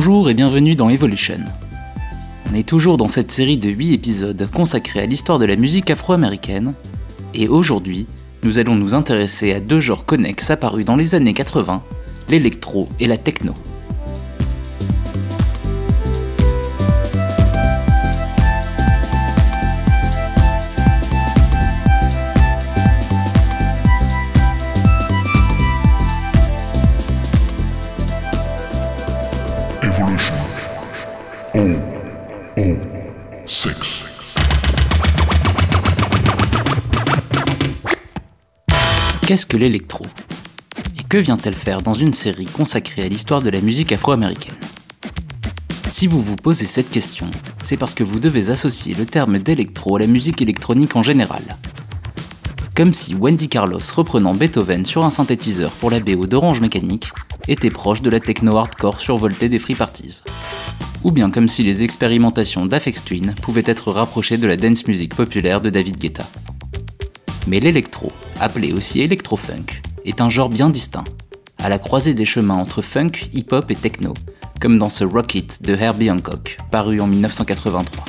Bonjour et bienvenue dans Evolution. On est toujours dans cette série de 8 épisodes consacrés à l'histoire de la musique afro-américaine, et aujourd'hui, nous allons nous intéresser à deux genres connexes apparus dans les années 80, l'électro et la techno. Qu'est-ce que l'électro? Et que vient-elle faire dans une série consacrée à l'histoire de la musique afro-américaine? Si vous vous posez cette question, c'est parce que vous devez associer le terme d'électro à la musique électronique en général. Comme si Wendy Carlos reprenant Beethoven sur un synthétiseur pour la BO d'Orange Mécanique était proche de la techno hardcore survoltée des free parties. Ou bien comme si les expérimentations d'Afex Twin pouvaient être rapprochées de la dance music populaire de David Guetta. Mais l'électro, appelé aussi électro-funk, est un genre bien distinct, à la croisée des chemins entre funk, hip-hop et techno, comme dans ce Rocket de Herbie Hancock, paru en 1983.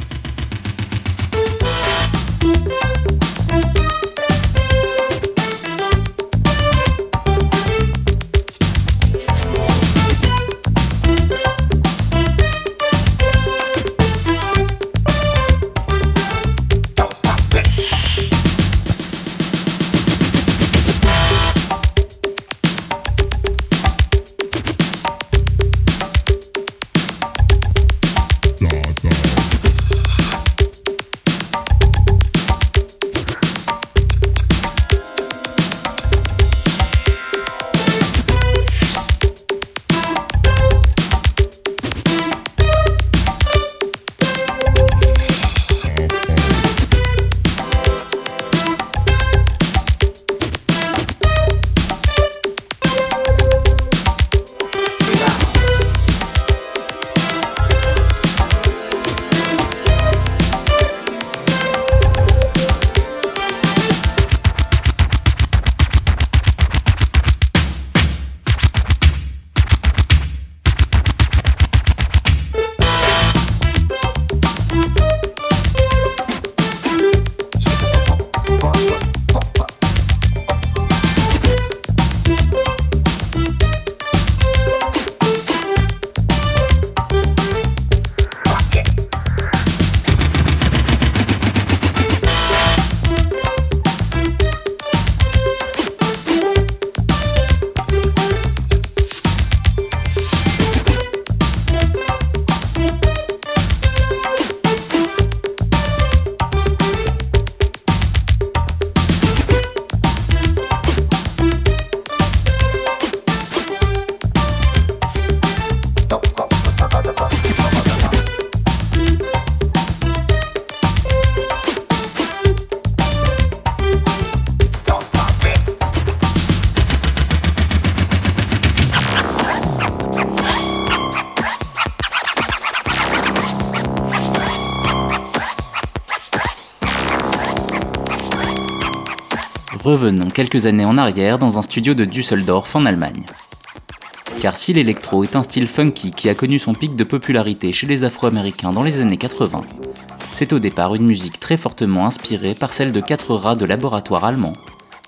Revenons quelques années en arrière dans un studio de Düsseldorf en Allemagne. Car si l'électro est un style funky qui a connu son pic de popularité chez les Afro-Américains dans les années 80, c'est au départ une musique très fortement inspirée par celle de quatre rats de laboratoire allemand,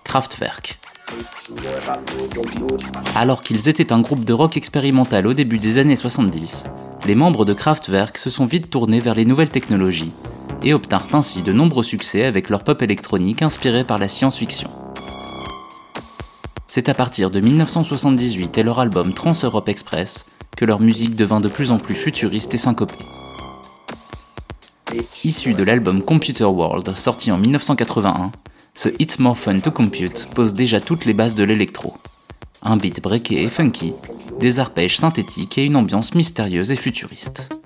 Kraftwerk. Alors qu'ils étaient un groupe de rock expérimental au début des années 70, les membres de Kraftwerk se sont vite tournés vers les nouvelles technologies et obtinrent ainsi de nombreux succès avec leur pop électronique inspiré par la science-fiction. C'est à partir de 1978 et leur album Trans-Europe Express que leur musique devint de plus en plus futuriste et syncopée. Issu de l'album Computer World sorti en 1981, ce It's More Fun to Compute pose déjà toutes les bases de l'électro. Un beat breaké et funky, des arpèges synthétiques et une ambiance mystérieuse et futuriste.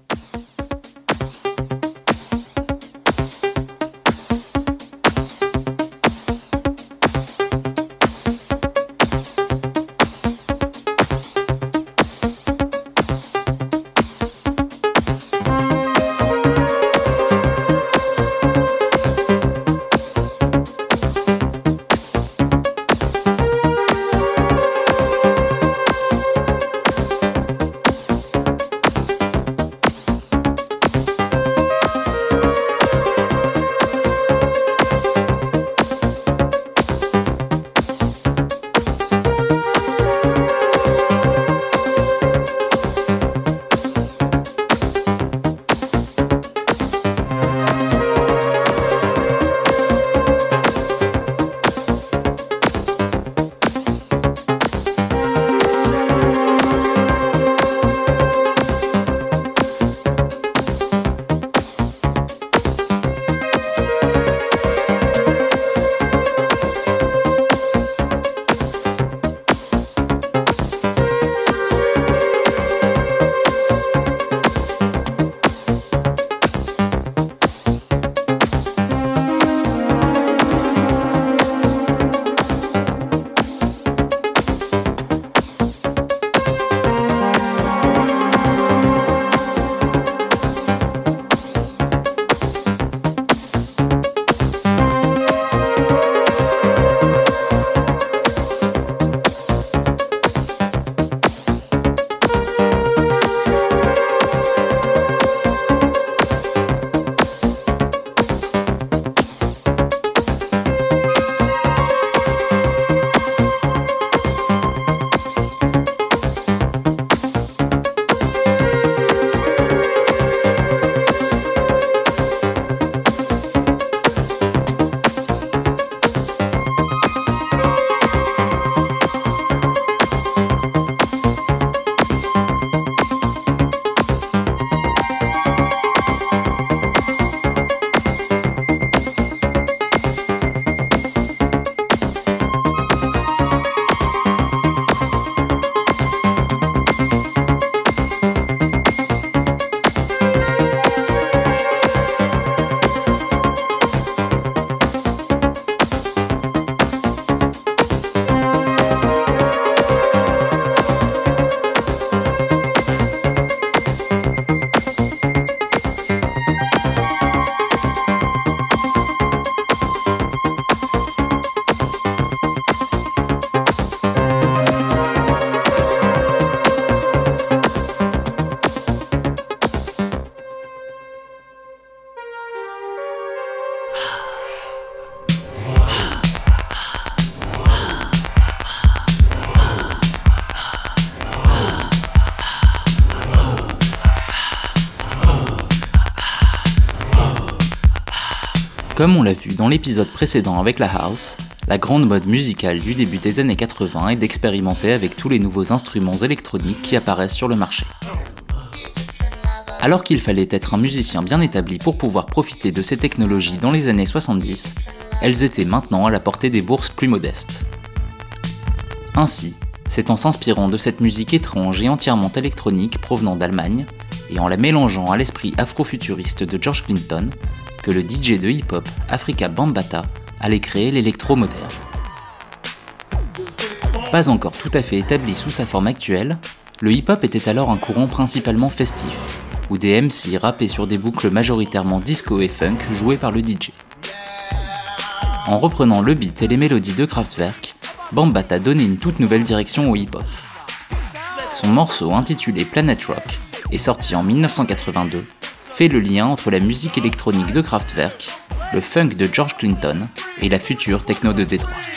Comme on l'a vu dans l'épisode précédent avec la house, la grande mode musicale du début des années 80 est d'expérimenter avec tous les nouveaux instruments électroniques qui apparaissent sur le marché. Alors qu'il fallait être un musicien bien établi pour pouvoir profiter de ces technologies dans les années 70, elles étaient maintenant à la portée des bourses plus modestes. Ainsi, c'est en s'inspirant de cette musique étrange et entièrement électronique provenant d'Allemagne, et en la mélangeant à l'esprit afrofuturiste de George Clinton, que le DJ de hip-hop Africa Bambata allait créer l'électro moderne. Pas encore tout à fait établi sous sa forme actuelle, le hip-hop était alors un courant principalement festif, où des MC rappaient sur des boucles majoritairement disco et funk jouées par le DJ. En reprenant le beat et les mélodies de Kraftwerk, Bambata donné une toute nouvelle direction au hip-hop. Son morceau intitulé Planet Rock est sorti en 1982, fait le lien entre la musique électronique de Kraftwerk, le funk de George Clinton et la future techno de Détroit.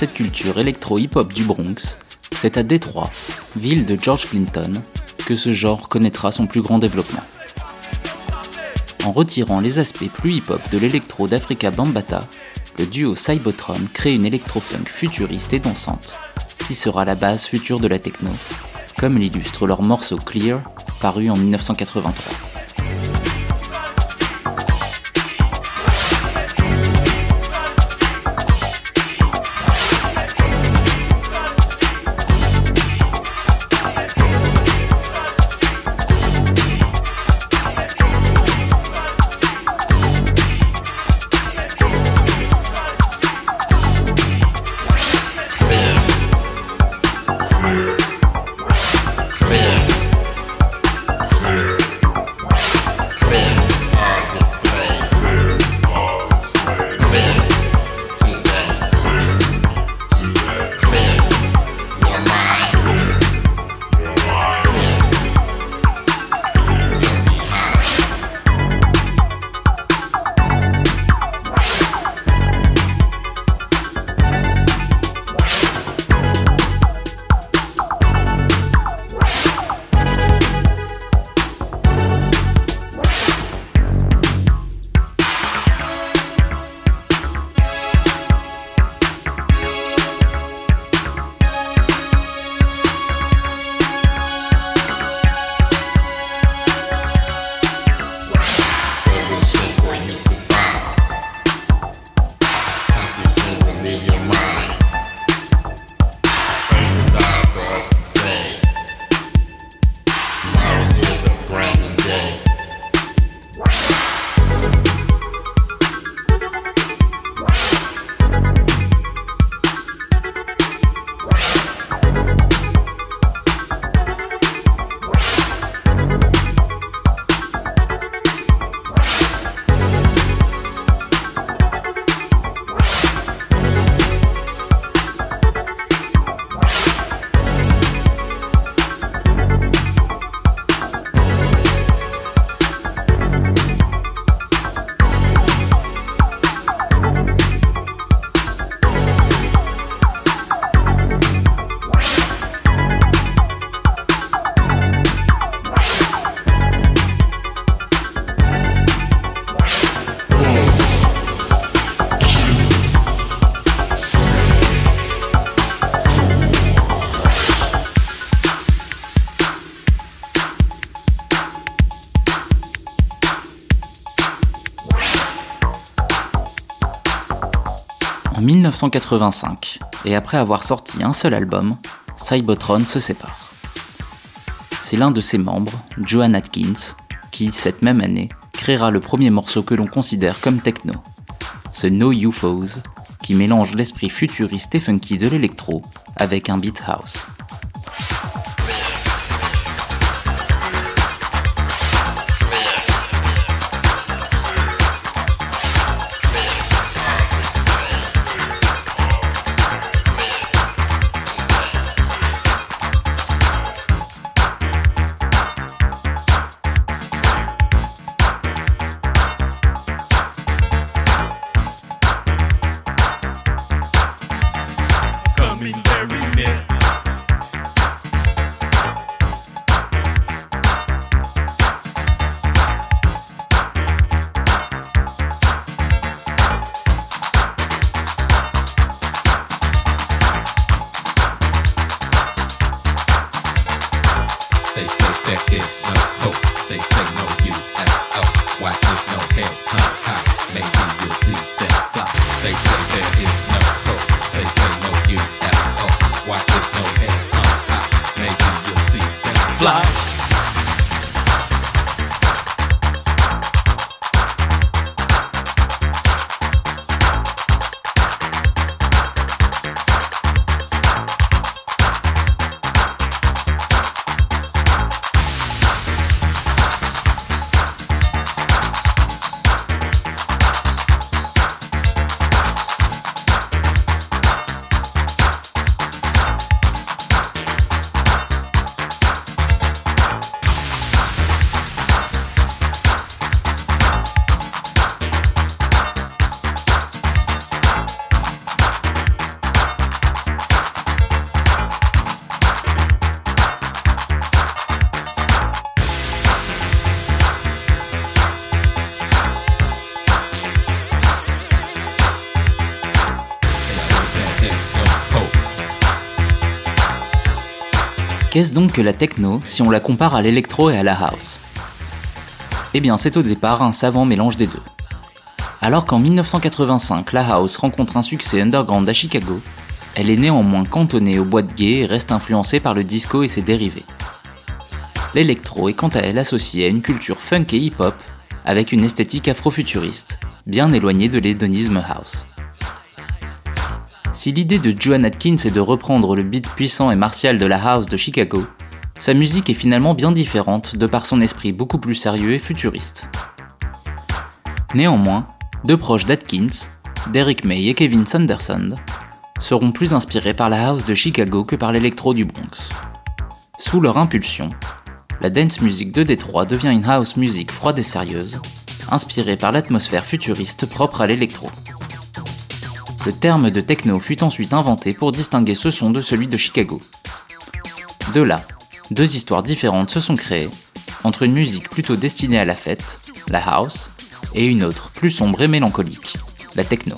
Cette culture électro-hip-hop du Bronx, c'est à Détroit, ville de George Clinton, que ce genre connaîtra son plus grand développement. En retirant les aspects plus hip-hop de l'électro d'Africa Bambata, le duo Cybotron crée une électro-funk futuriste et dansante, qui sera la base future de la techno, comme l'illustre leur morceau Clear, paru en 1983. 1985, et après avoir sorti un seul album, Cybotron se sépare. C'est l'un de ses membres, Joan Atkins, qui, cette même année, créera le premier morceau que l'on considère comme techno, ce No UFOs, qui mélange l'esprit futuriste et funky de l'électro avec un beat house. Que la techno si on la compare à l'électro et à la house Eh bien c'est au départ un savant mélange des deux. Alors qu'en 1985 la house rencontre un succès underground à Chicago, elle est néanmoins cantonnée aux boîtes gays et reste influencée par le disco et ses dérivés. L'électro est quant à elle associée à une culture funk et hip-hop avec une esthétique afrofuturiste, bien éloignée de l'hédonisme house. Si l'idée de Joan Atkins est de reprendre le beat puissant et martial de la house de Chicago, sa musique est finalement bien différente de par son esprit beaucoup plus sérieux et futuriste. Néanmoins, deux proches d'Atkins, Derek May et Kevin Sanderson, seront plus inspirés par la house de Chicago que par l'électro du Bronx. Sous leur impulsion, la dance music de Détroit devient une house music froide et sérieuse, inspirée par l'atmosphère futuriste propre à l'électro. Le terme de techno fut ensuite inventé pour distinguer ce son de celui de Chicago. De là, deux histoires différentes se sont créées, entre une musique plutôt destinée à la fête, la house, et une autre plus sombre et mélancolique, la techno.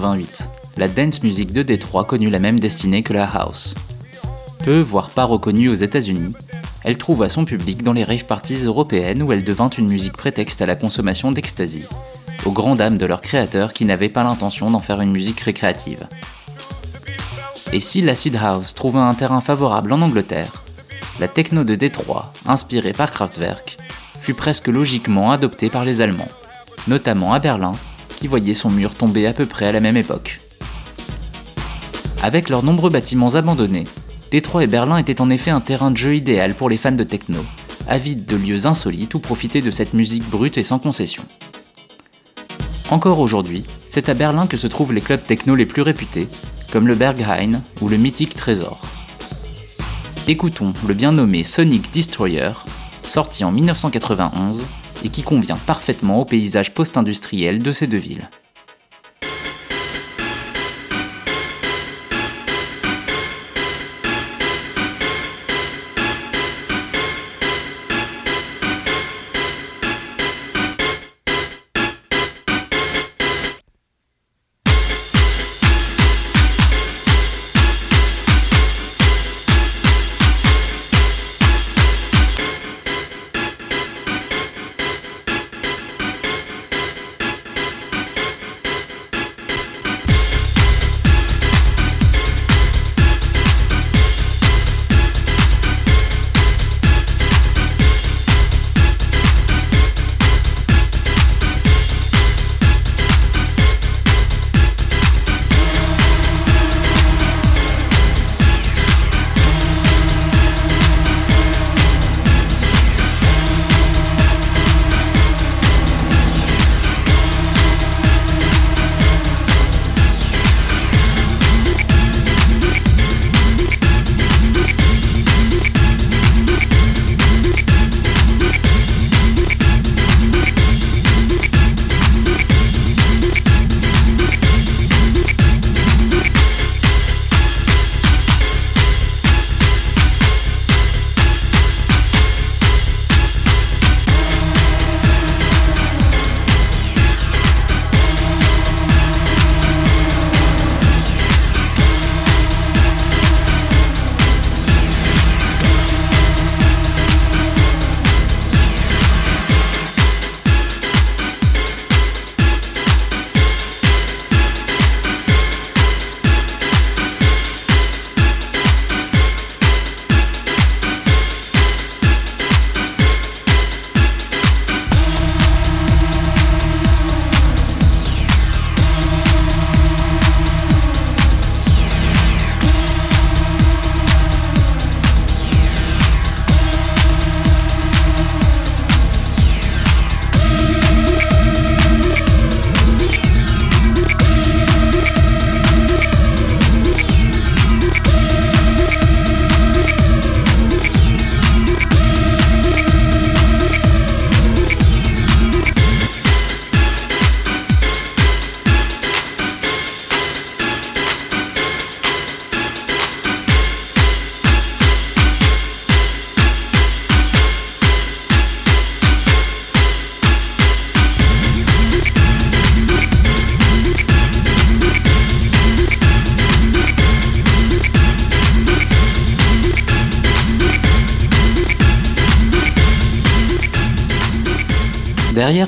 1988, la dance music de Détroit connut la même destinée que la house. Peu, voire pas reconnue aux États-Unis, elle trouva son public dans les rave parties européennes où elle devint une musique prétexte à la consommation d'ecstasy, aux grandes dames de leurs créateurs qui n'avaient pas l'intention d'en faire une musique récréative. Et si l'acid house trouva un terrain favorable en Angleterre, la techno de Détroit, inspirée par Kraftwerk, fut presque logiquement adoptée par les Allemands, notamment à Berlin qui voyait son mur tomber à peu près à la même époque. Avec leurs nombreux bâtiments abandonnés, Détroit et Berlin étaient en effet un terrain de jeu idéal pour les fans de techno, avides de lieux insolites où profiter de cette musique brute et sans concession. Encore aujourd'hui, c'est à Berlin que se trouvent les clubs techno les plus réputés, comme le Berghain ou le mythique Trésor. Écoutons le bien nommé Sonic Destroyer, sorti en 1991 et qui convient parfaitement au paysage post-industriel de ces deux villes.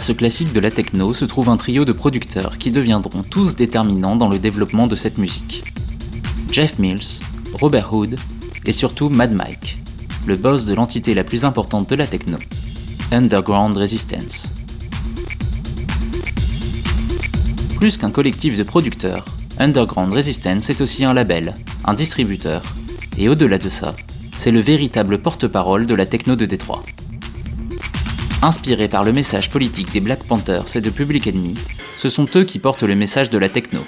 Derrière ce classique de la techno se trouve un trio de producteurs qui deviendront tous déterminants dans le développement de cette musique. Jeff Mills, Robert Hood et surtout Mad Mike, le boss de l'entité la plus importante de la techno, Underground Resistance. Plus qu'un collectif de producteurs, Underground Resistance est aussi un label, un distributeur, et au-delà de ça, c'est le véritable porte-parole de la techno de Détroit. Inspirés par le message politique des Black Panthers et de Public Enemy, ce sont eux qui portent le message de la techno.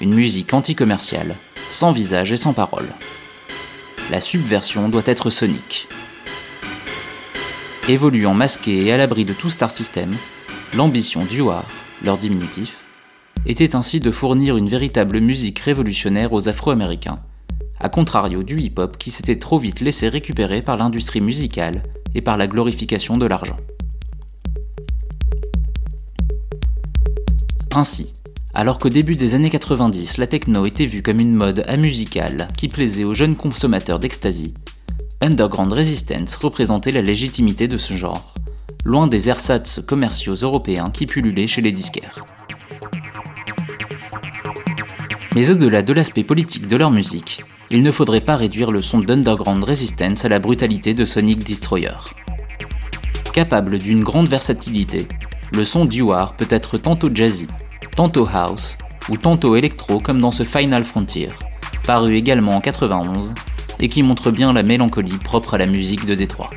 Une musique anti-commerciale, sans visage et sans parole. La subversion doit être sonique. Évoluant masqué et à l'abri de tout star system, l'ambition du WAR, leur diminutif, était ainsi de fournir une véritable musique révolutionnaire aux Afro-Américains, à contrario du hip-hop qui s'était trop vite laissé récupérer par l'industrie musicale et par la glorification de l'argent. Ainsi, alors qu'au début des années 90, la techno était vue comme une mode amusicale qui plaisait aux jeunes consommateurs d'ecstasy, Underground Resistance représentait la légitimité de ce genre, loin des ersatz commerciaux européens qui pullulaient chez les disquaires. Mais au-delà de l'aspect politique de leur musique, il ne faudrait pas réduire le son d'Underground Resistance à la brutalité de Sonic Destroyer. Capable d'une grande versatilité, le son d'Uar peut être tantôt jazzy, tantôt house ou tantôt électro comme dans ce Final Frontier, paru également en 91 et qui montre bien la mélancolie propre à la musique de Détroit.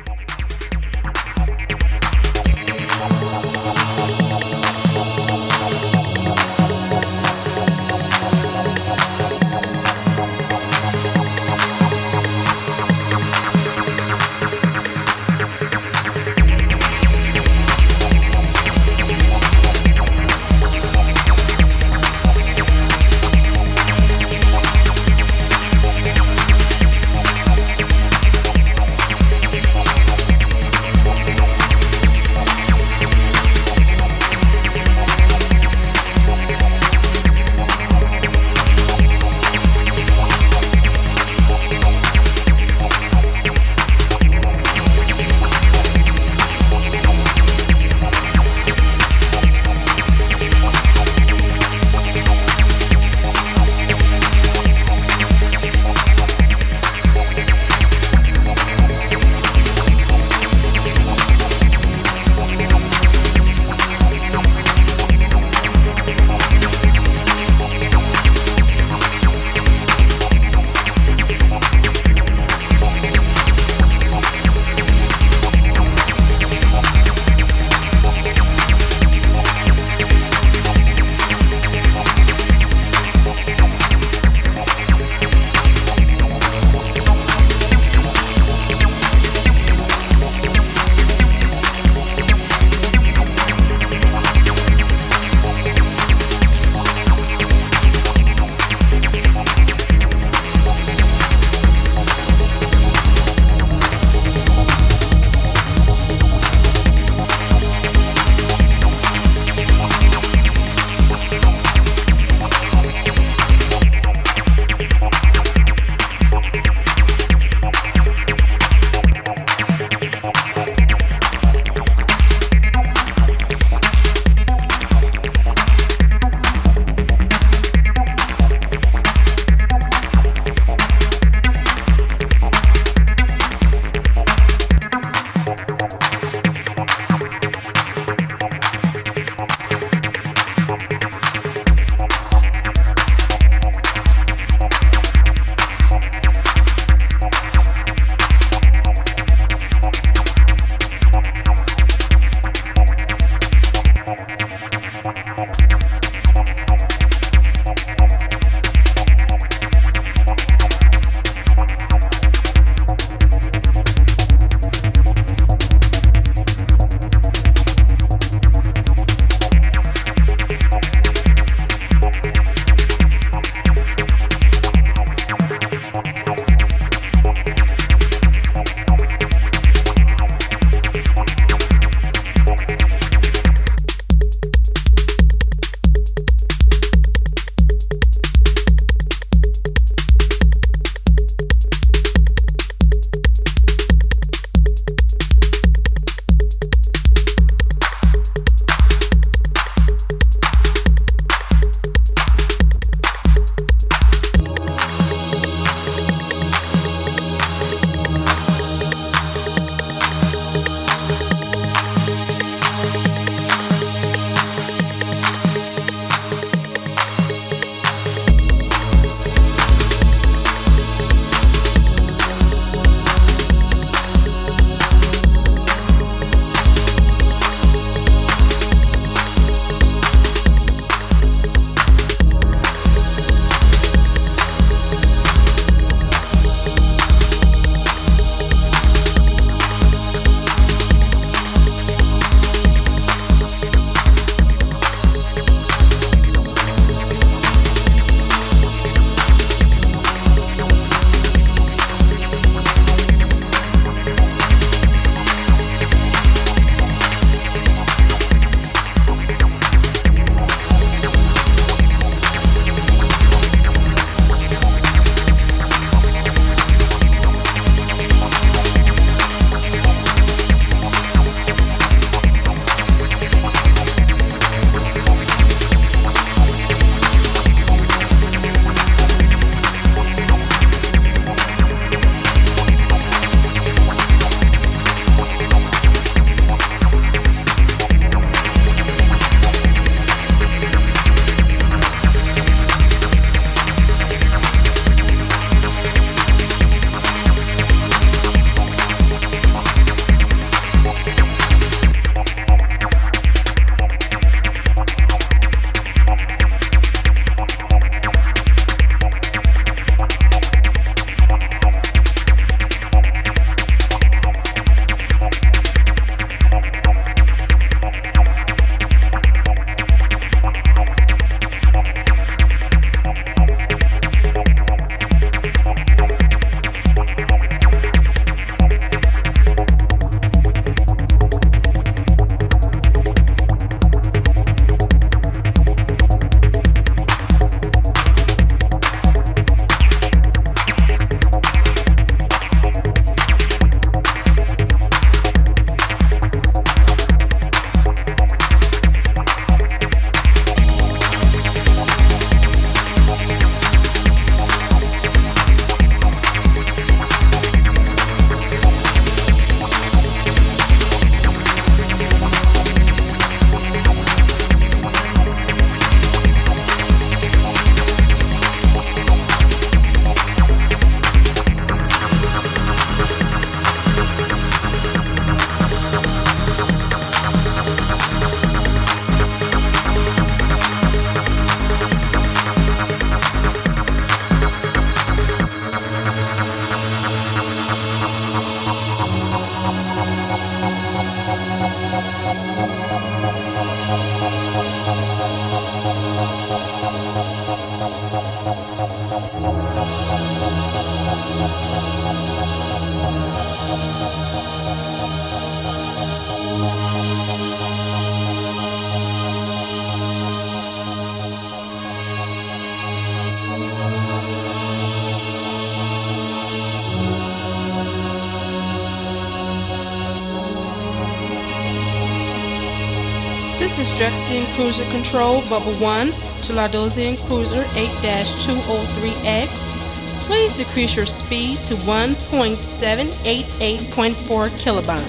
Is Drexian Cruiser Control Bubble 1 to Lardosian Cruiser 8-203X. Please decrease your speed to 1.788.4 kilobahn.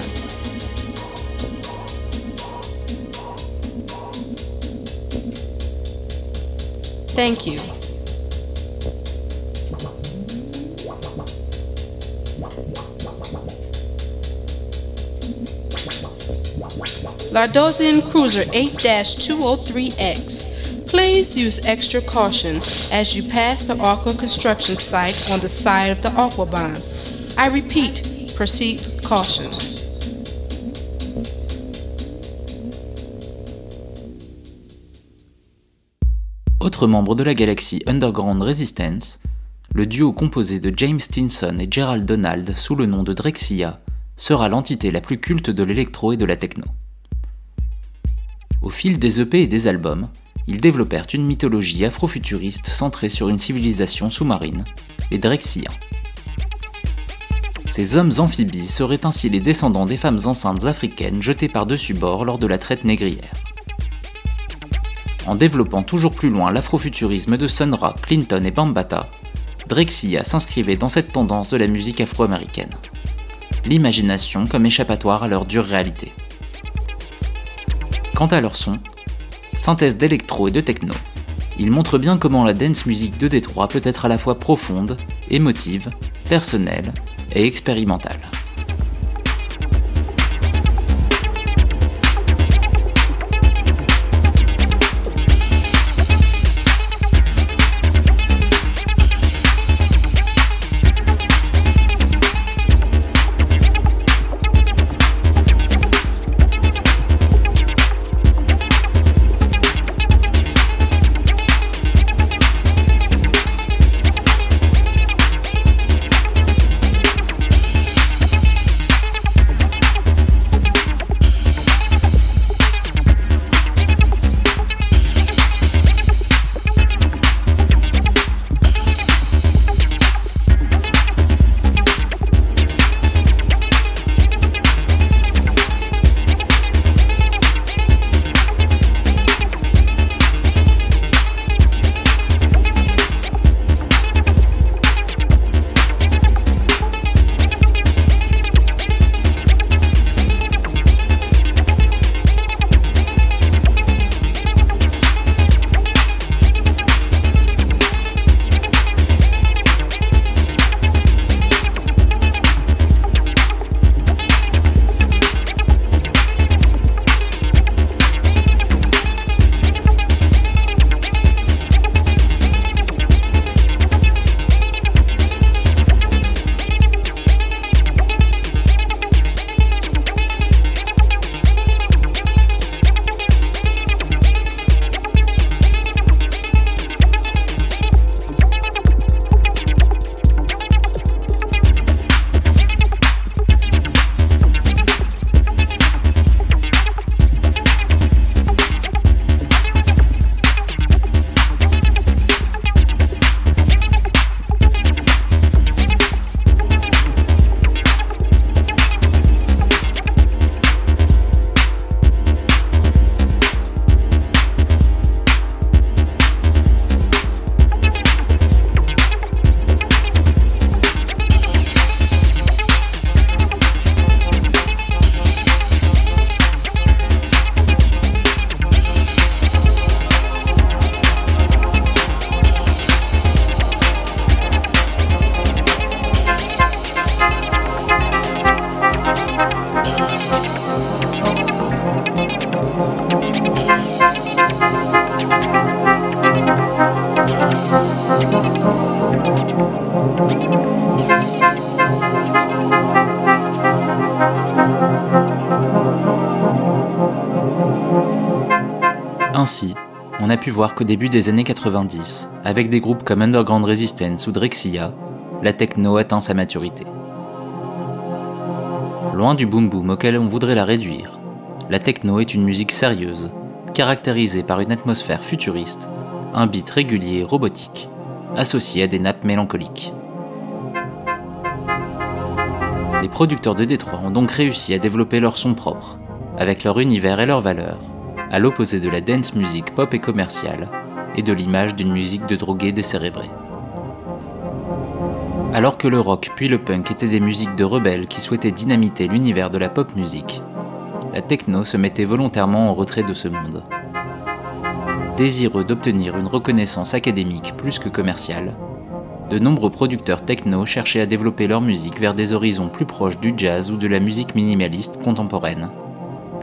Thank you. Lardosian Cruiser 8-203X. Please use extra caution as you pass the Aqua construction site on the side of the Aquabahn. I repeat, proceed with caution. Autre membre de la galaxie Underground Resistance, le duo composé de James Stinson et Gerald Donald sous le nom de Drexia sera l'entité la plus culte de l'électro et de la techno. Au fil des EP et des albums, ils développèrent une mythologie afrofuturiste centrée sur une civilisation sous-marine, les Drexiens. Ces hommes amphibies seraient ainsi les descendants des femmes enceintes africaines jetées par-dessus bord lors de la traite négrière. En développant toujours plus loin l'afrofuturisme de Sun Ra, Clinton et Bambata, Drexia s'inscrivait dans cette tendance de la musique afro-américaine. L'imagination comme échappatoire à leur dure réalité. Quant à leur son, synthèse d'électro et de techno, ils montrent bien comment la dance music de Détroit peut être à la fois profonde, émotive, personnelle et expérimentale. On a pu voir qu'au début des années 90, avec des groupes comme Underground Resistance ou Drexia, la techno atteint sa maturité. Loin du boom boom auquel on voudrait la réduire, la techno est une musique sérieuse, caractérisée par une atmosphère futuriste, un beat régulier et robotique, associé à des nappes mélancoliques. Les producteurs de Détroit ont donc réussi à développer leur son propre, avec leur univers et leurs valeurs, à l'opposé de la dance music pop et commerciale, et de l'image d'une musique de drogués décérébrés. Alors que le rock puis le punk étaient des musiques de rebelles qui souhaitaient dynamiter l'univers de la pop musique, la techno se mettait volontairement en retrait de ce monde. Désireux d'obtenir une reconnaissance académique plus que commerciale, de nombreux producteurs techno cherchaient à développer leur musique vers des horizons plus proches du jazz ou de la musique minimaliste contemporaine,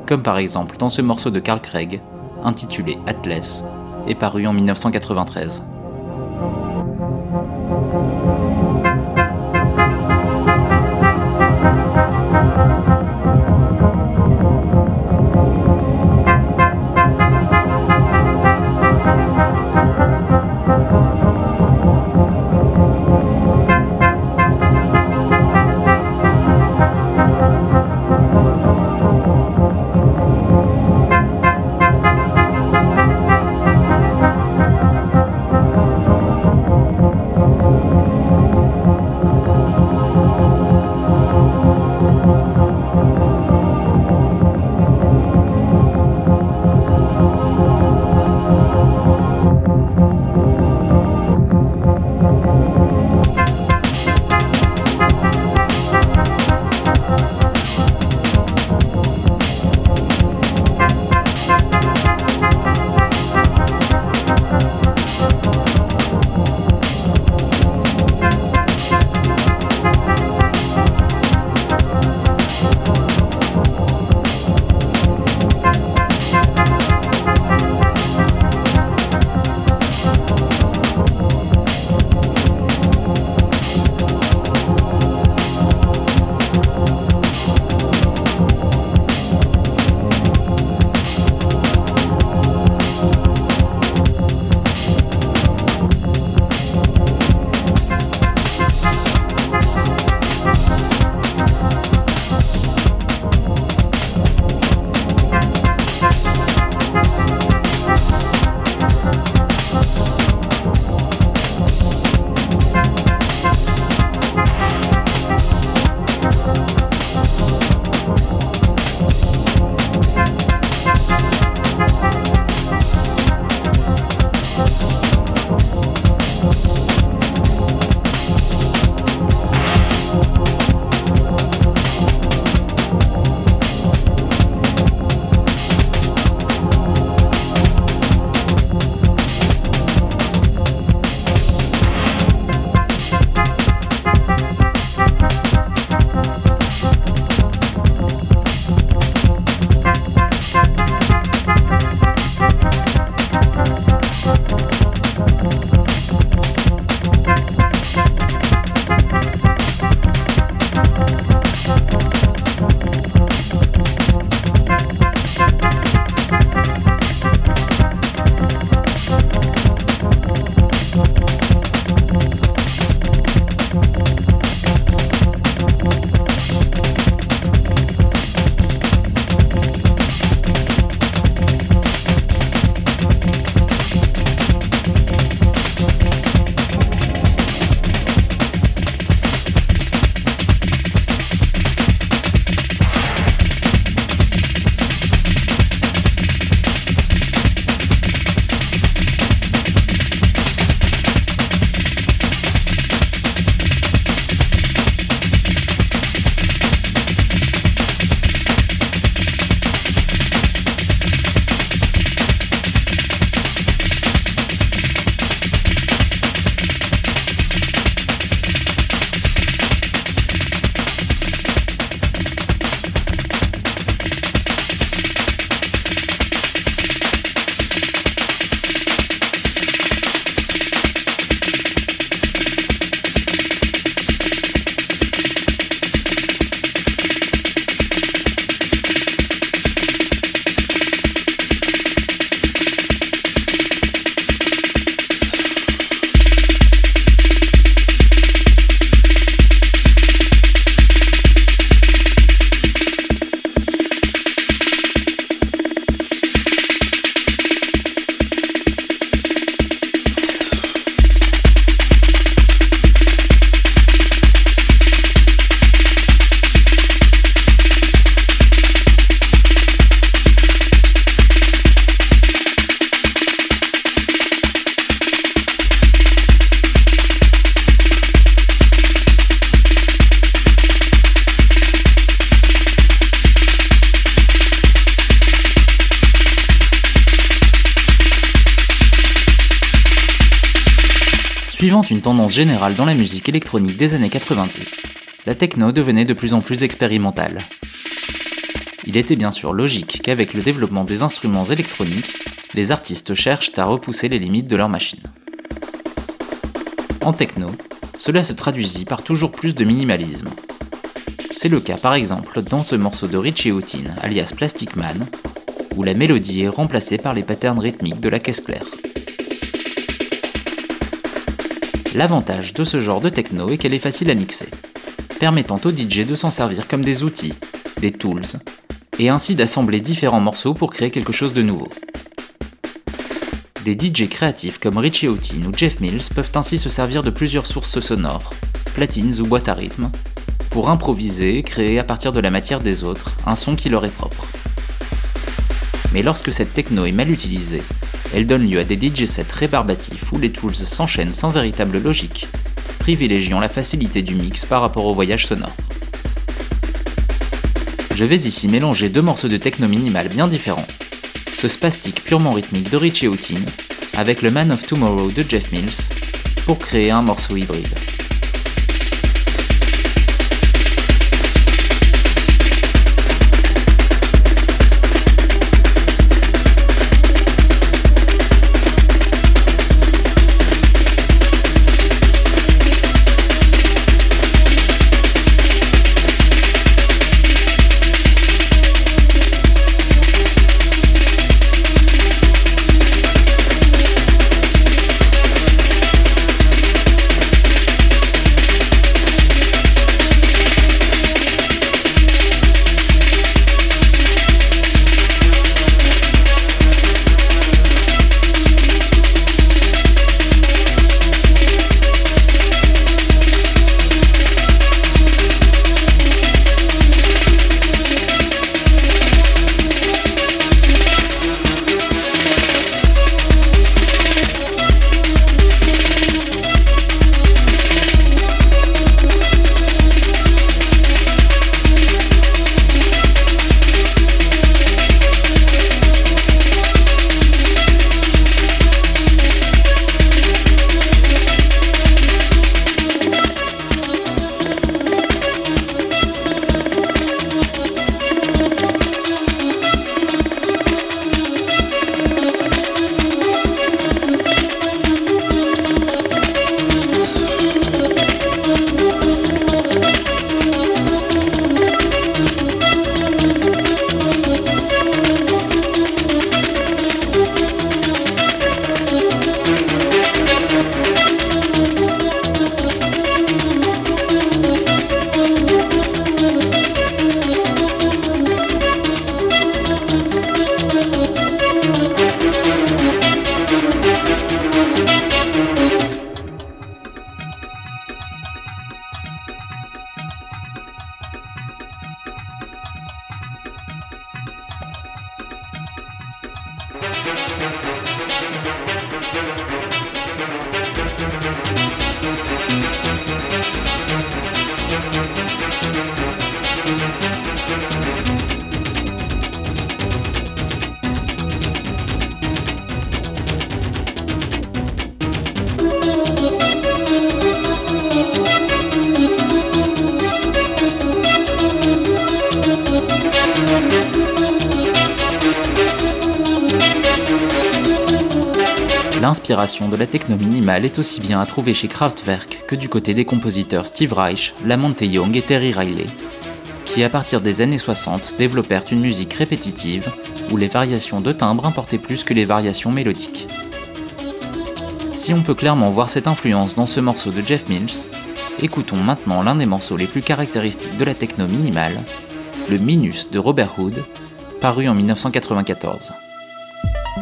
comme par exemple dans ce morceau de Carl Craig, intitulé Atlas, et paru en 1993. Suivant une tendance générale dans la musique électronique des années 90, la techno devenait de plus en plus expérimentale. Il était bien sûr logique qu'avec le développement des instruments électroniques, les artistes cherchent à repousser les limites de leur machine. En techno, cela se traduisit par toujours plus de minimalisme. C'est le cas par exemple dans ce morceau de Richie Houghton, alias Plastic Man, où la mélodie est remplacée par les patterns rythmiques de la caisse claire. L'avantage de ce genre de techno est qu'elle est facile à mixer, permettant aux DJ de s'en servir comme des outils, des tools, et ainsi d'assembler différents morceaux pour créer quelque chose de nouveau. Des DJ créatifs comme Richie Houghton ou Jeff Mills peuvent ainsi se servir de plusieurs sources sonores, platines ou boîtes à rythme, pour improviser et créer à partir de la matière des autres un son qui leur est propre. Mais lorsque cette techno est mal utilisée, elle donne lieu à des DJ sets rébarbatifs où les tools s'enchaînent sans véritable logique, privilégiant la facilité du mix par rapport au voyage sonore. Je vais ici mélanger deux morceaux de techno minimal bien différents, ce spastique purement rythmique de Richie Houghton avec le Man of Tomorrow de Jeff Mills pour créer un morceau hybride. De la techno minimale est aussi bien à trouver chez Kraftwerk que du côté des compositeurs Steve Reich, Lamonte Young et Terry Riley, qui à partir des années 60 développèrent une musique répétitive où les variations de timbre importaient plus que les variations mélodiques. Si on peut clairement voir cette influence dans ce morceau de Jeff Mills, écoutons maintenant l'un des morceaux les plus caractéristiques de la techno minimale, le Minus de Robert Hood, paru en 1994.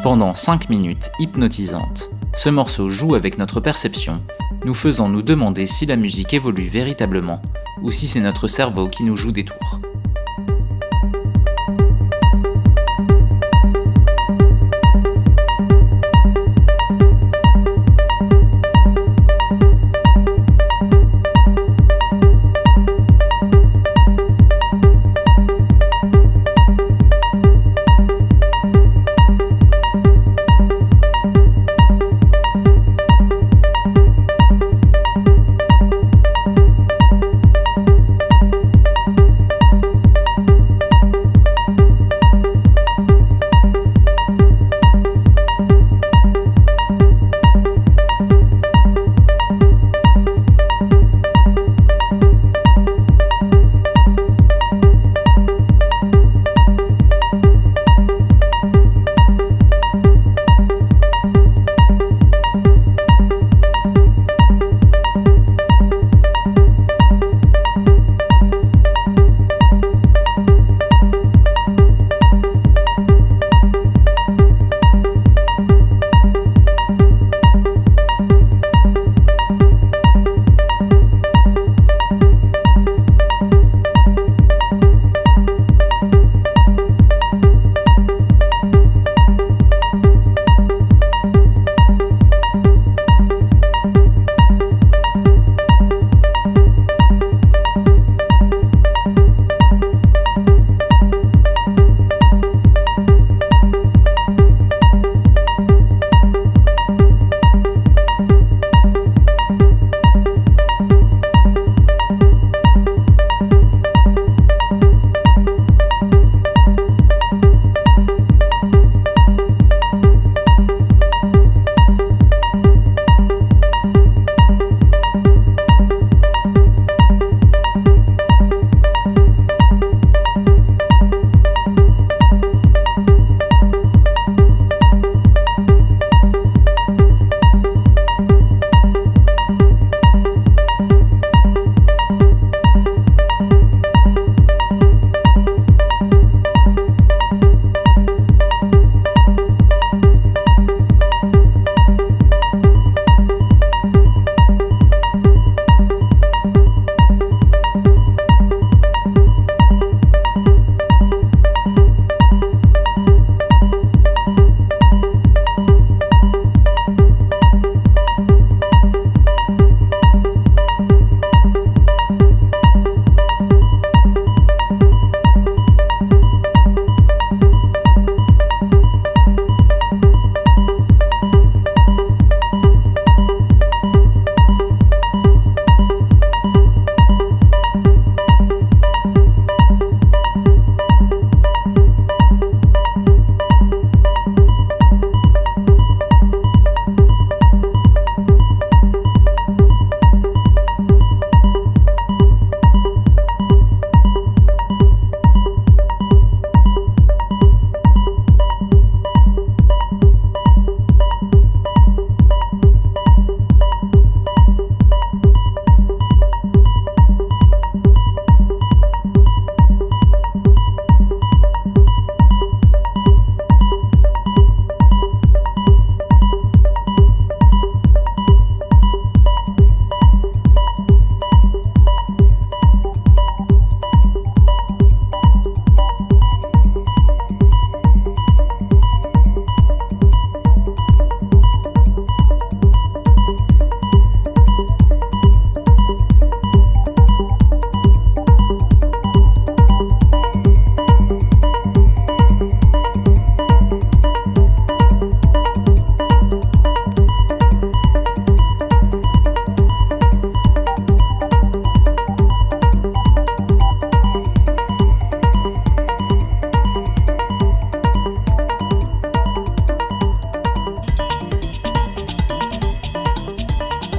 Pendant 5 minutes hypnotisantes, ce morceau joue avec notre perception, nous faisant nous demander si la musique évolue véritablement ou si c'est notre cerveau qui nous joue des tours.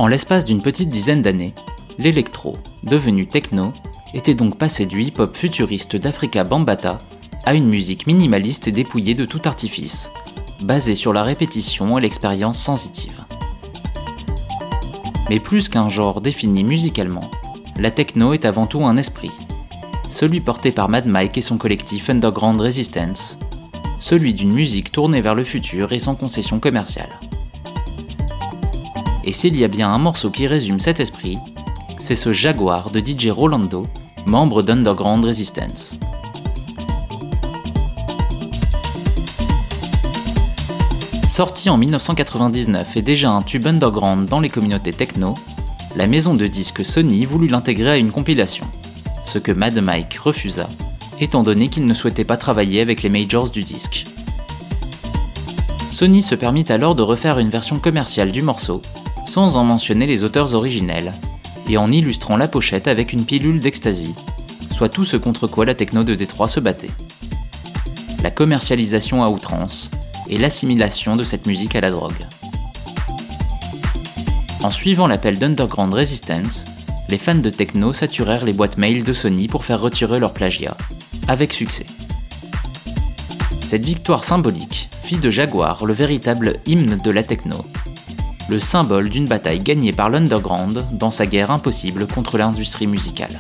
En l'espace d'une petite dizaine d'années, l'électro, devenu techno, était donc passé du hip-hop futuriste d'Africa Bambata à une musique minimaliste et dépouillée de tout artifice, basée sur la répétition et l'expérience sensitive. Mais plus qu'un genre défini musicalement, la techno est avant tout un esprit. Celui porté par Mad Mike et son collectif Underground Resistance, celui d'une musique tournée vers le futur et sans concession commerciale. Et s'il y a bien un morceau qui résume cet esprit, c'est ce Jaguar de DJ Rolando, membre d'Underground Resistance. Sorti en 1999 et déjà un tube underground dans les communautés techno, la maison de disques Sony voulut l'intégrer à une compilation, ce que Mad Mike refusa, étant donné qu'il ne souhaitait pas travailler avec les majors du disque. Sony se permit alors de refaire une version commerciale du morceau, sans en mentionner les auteurs originels, et en illustrant la pochette avec une pilule d'ecstasy, soit tout ce contre quoi la techno de Détroit se battait. La commercialisation à outrance et l'assimilation de cette musique à la drogue. En suivant l'appel d'Underground Resistance, les fans de techno saturèrent les boîtes mail de Sony pour faire retirer leur plagiat, avec succès. Cette victoire symbolique fit de Jaguar le véritable hymne de la techno, le symbole d'une bataille gagnée par l'underground dans sa guerre impossible contre l'industrie musicale.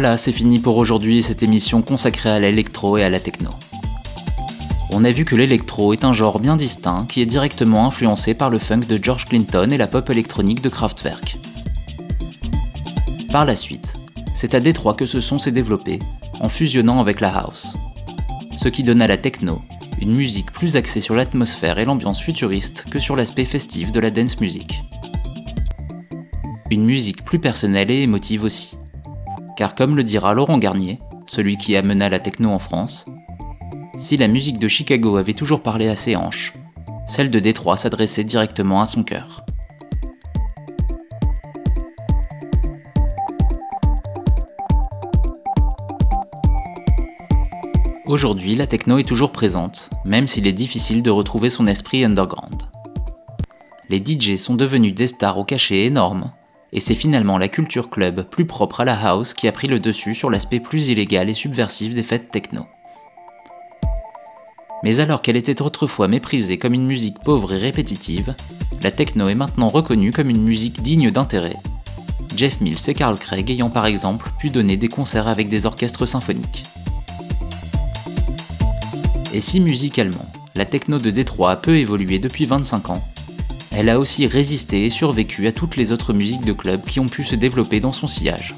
Voilà, c'est fini pour aujourd'hui cette émission consacrée à l'électro et à la techno. On a vu que l'électro est un genre bien distinct qui est directement influencé par le funk de George Clinton et la pop électronique de Kraftwerk. Par la suite, c'est à Détroit que ce son s'est développé, en fusionnant avec la house. Ce qui donne à la techno une musique plus axée sur l'atmosphère et l'ambiance futuriste que sur l'aspect festif de la dance music. Une musique plus personnelle et émotive aussi car comme le dira Laurent Garnier, celui qui amena la techno en France, si la musique de Chicago avait toujours parlé à ses hanches, celle de Détroit s'adressait directement à son cœur. Aujourd'hui, la techno est toujours présente, même s'il est difficile de retrouver son esprit underground. Les DJ sont devenus des stars au cachet énorme, et c'est finalement la culture club plus propre à la house qui a pris le dessus sur l'aspect plus illégal et subversif des fêtes techno. Mais alors qu'elle était autrefois méprisée comme une musique pauvre et répétitive, la techno est maintenant reconnue comme une musique digne d'intérêt. Jeff Mills et Carl Craig ayant par exemple pu donner des concerts avec des orchestres symphoniques. Et si musicalement, la techno de Détroit a peu évolué depuis 25 ans, elle a aussi résisté et survécu à toutes les autres musiques de club qui ont pu se développer dans son sillage.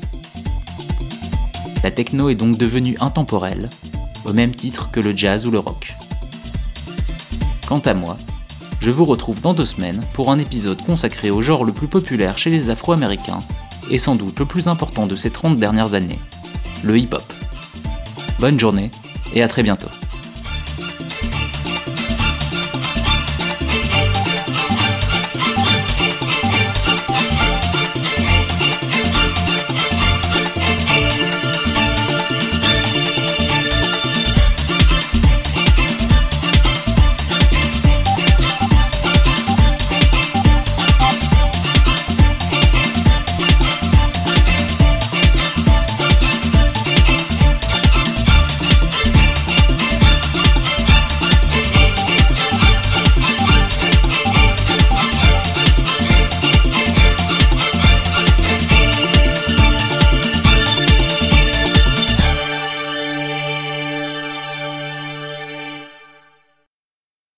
La techno est donc devenue intemporelle, au même titre que le jazz ou le rock. Quant à moi, je vous retrouve dans deux semaines pour un épisode consacré au genre le plus populaire chez les Afro-Américains, et sans doute le plus important de ces 30 dernières années, le hip-hop. bonne journée et à très bientôt.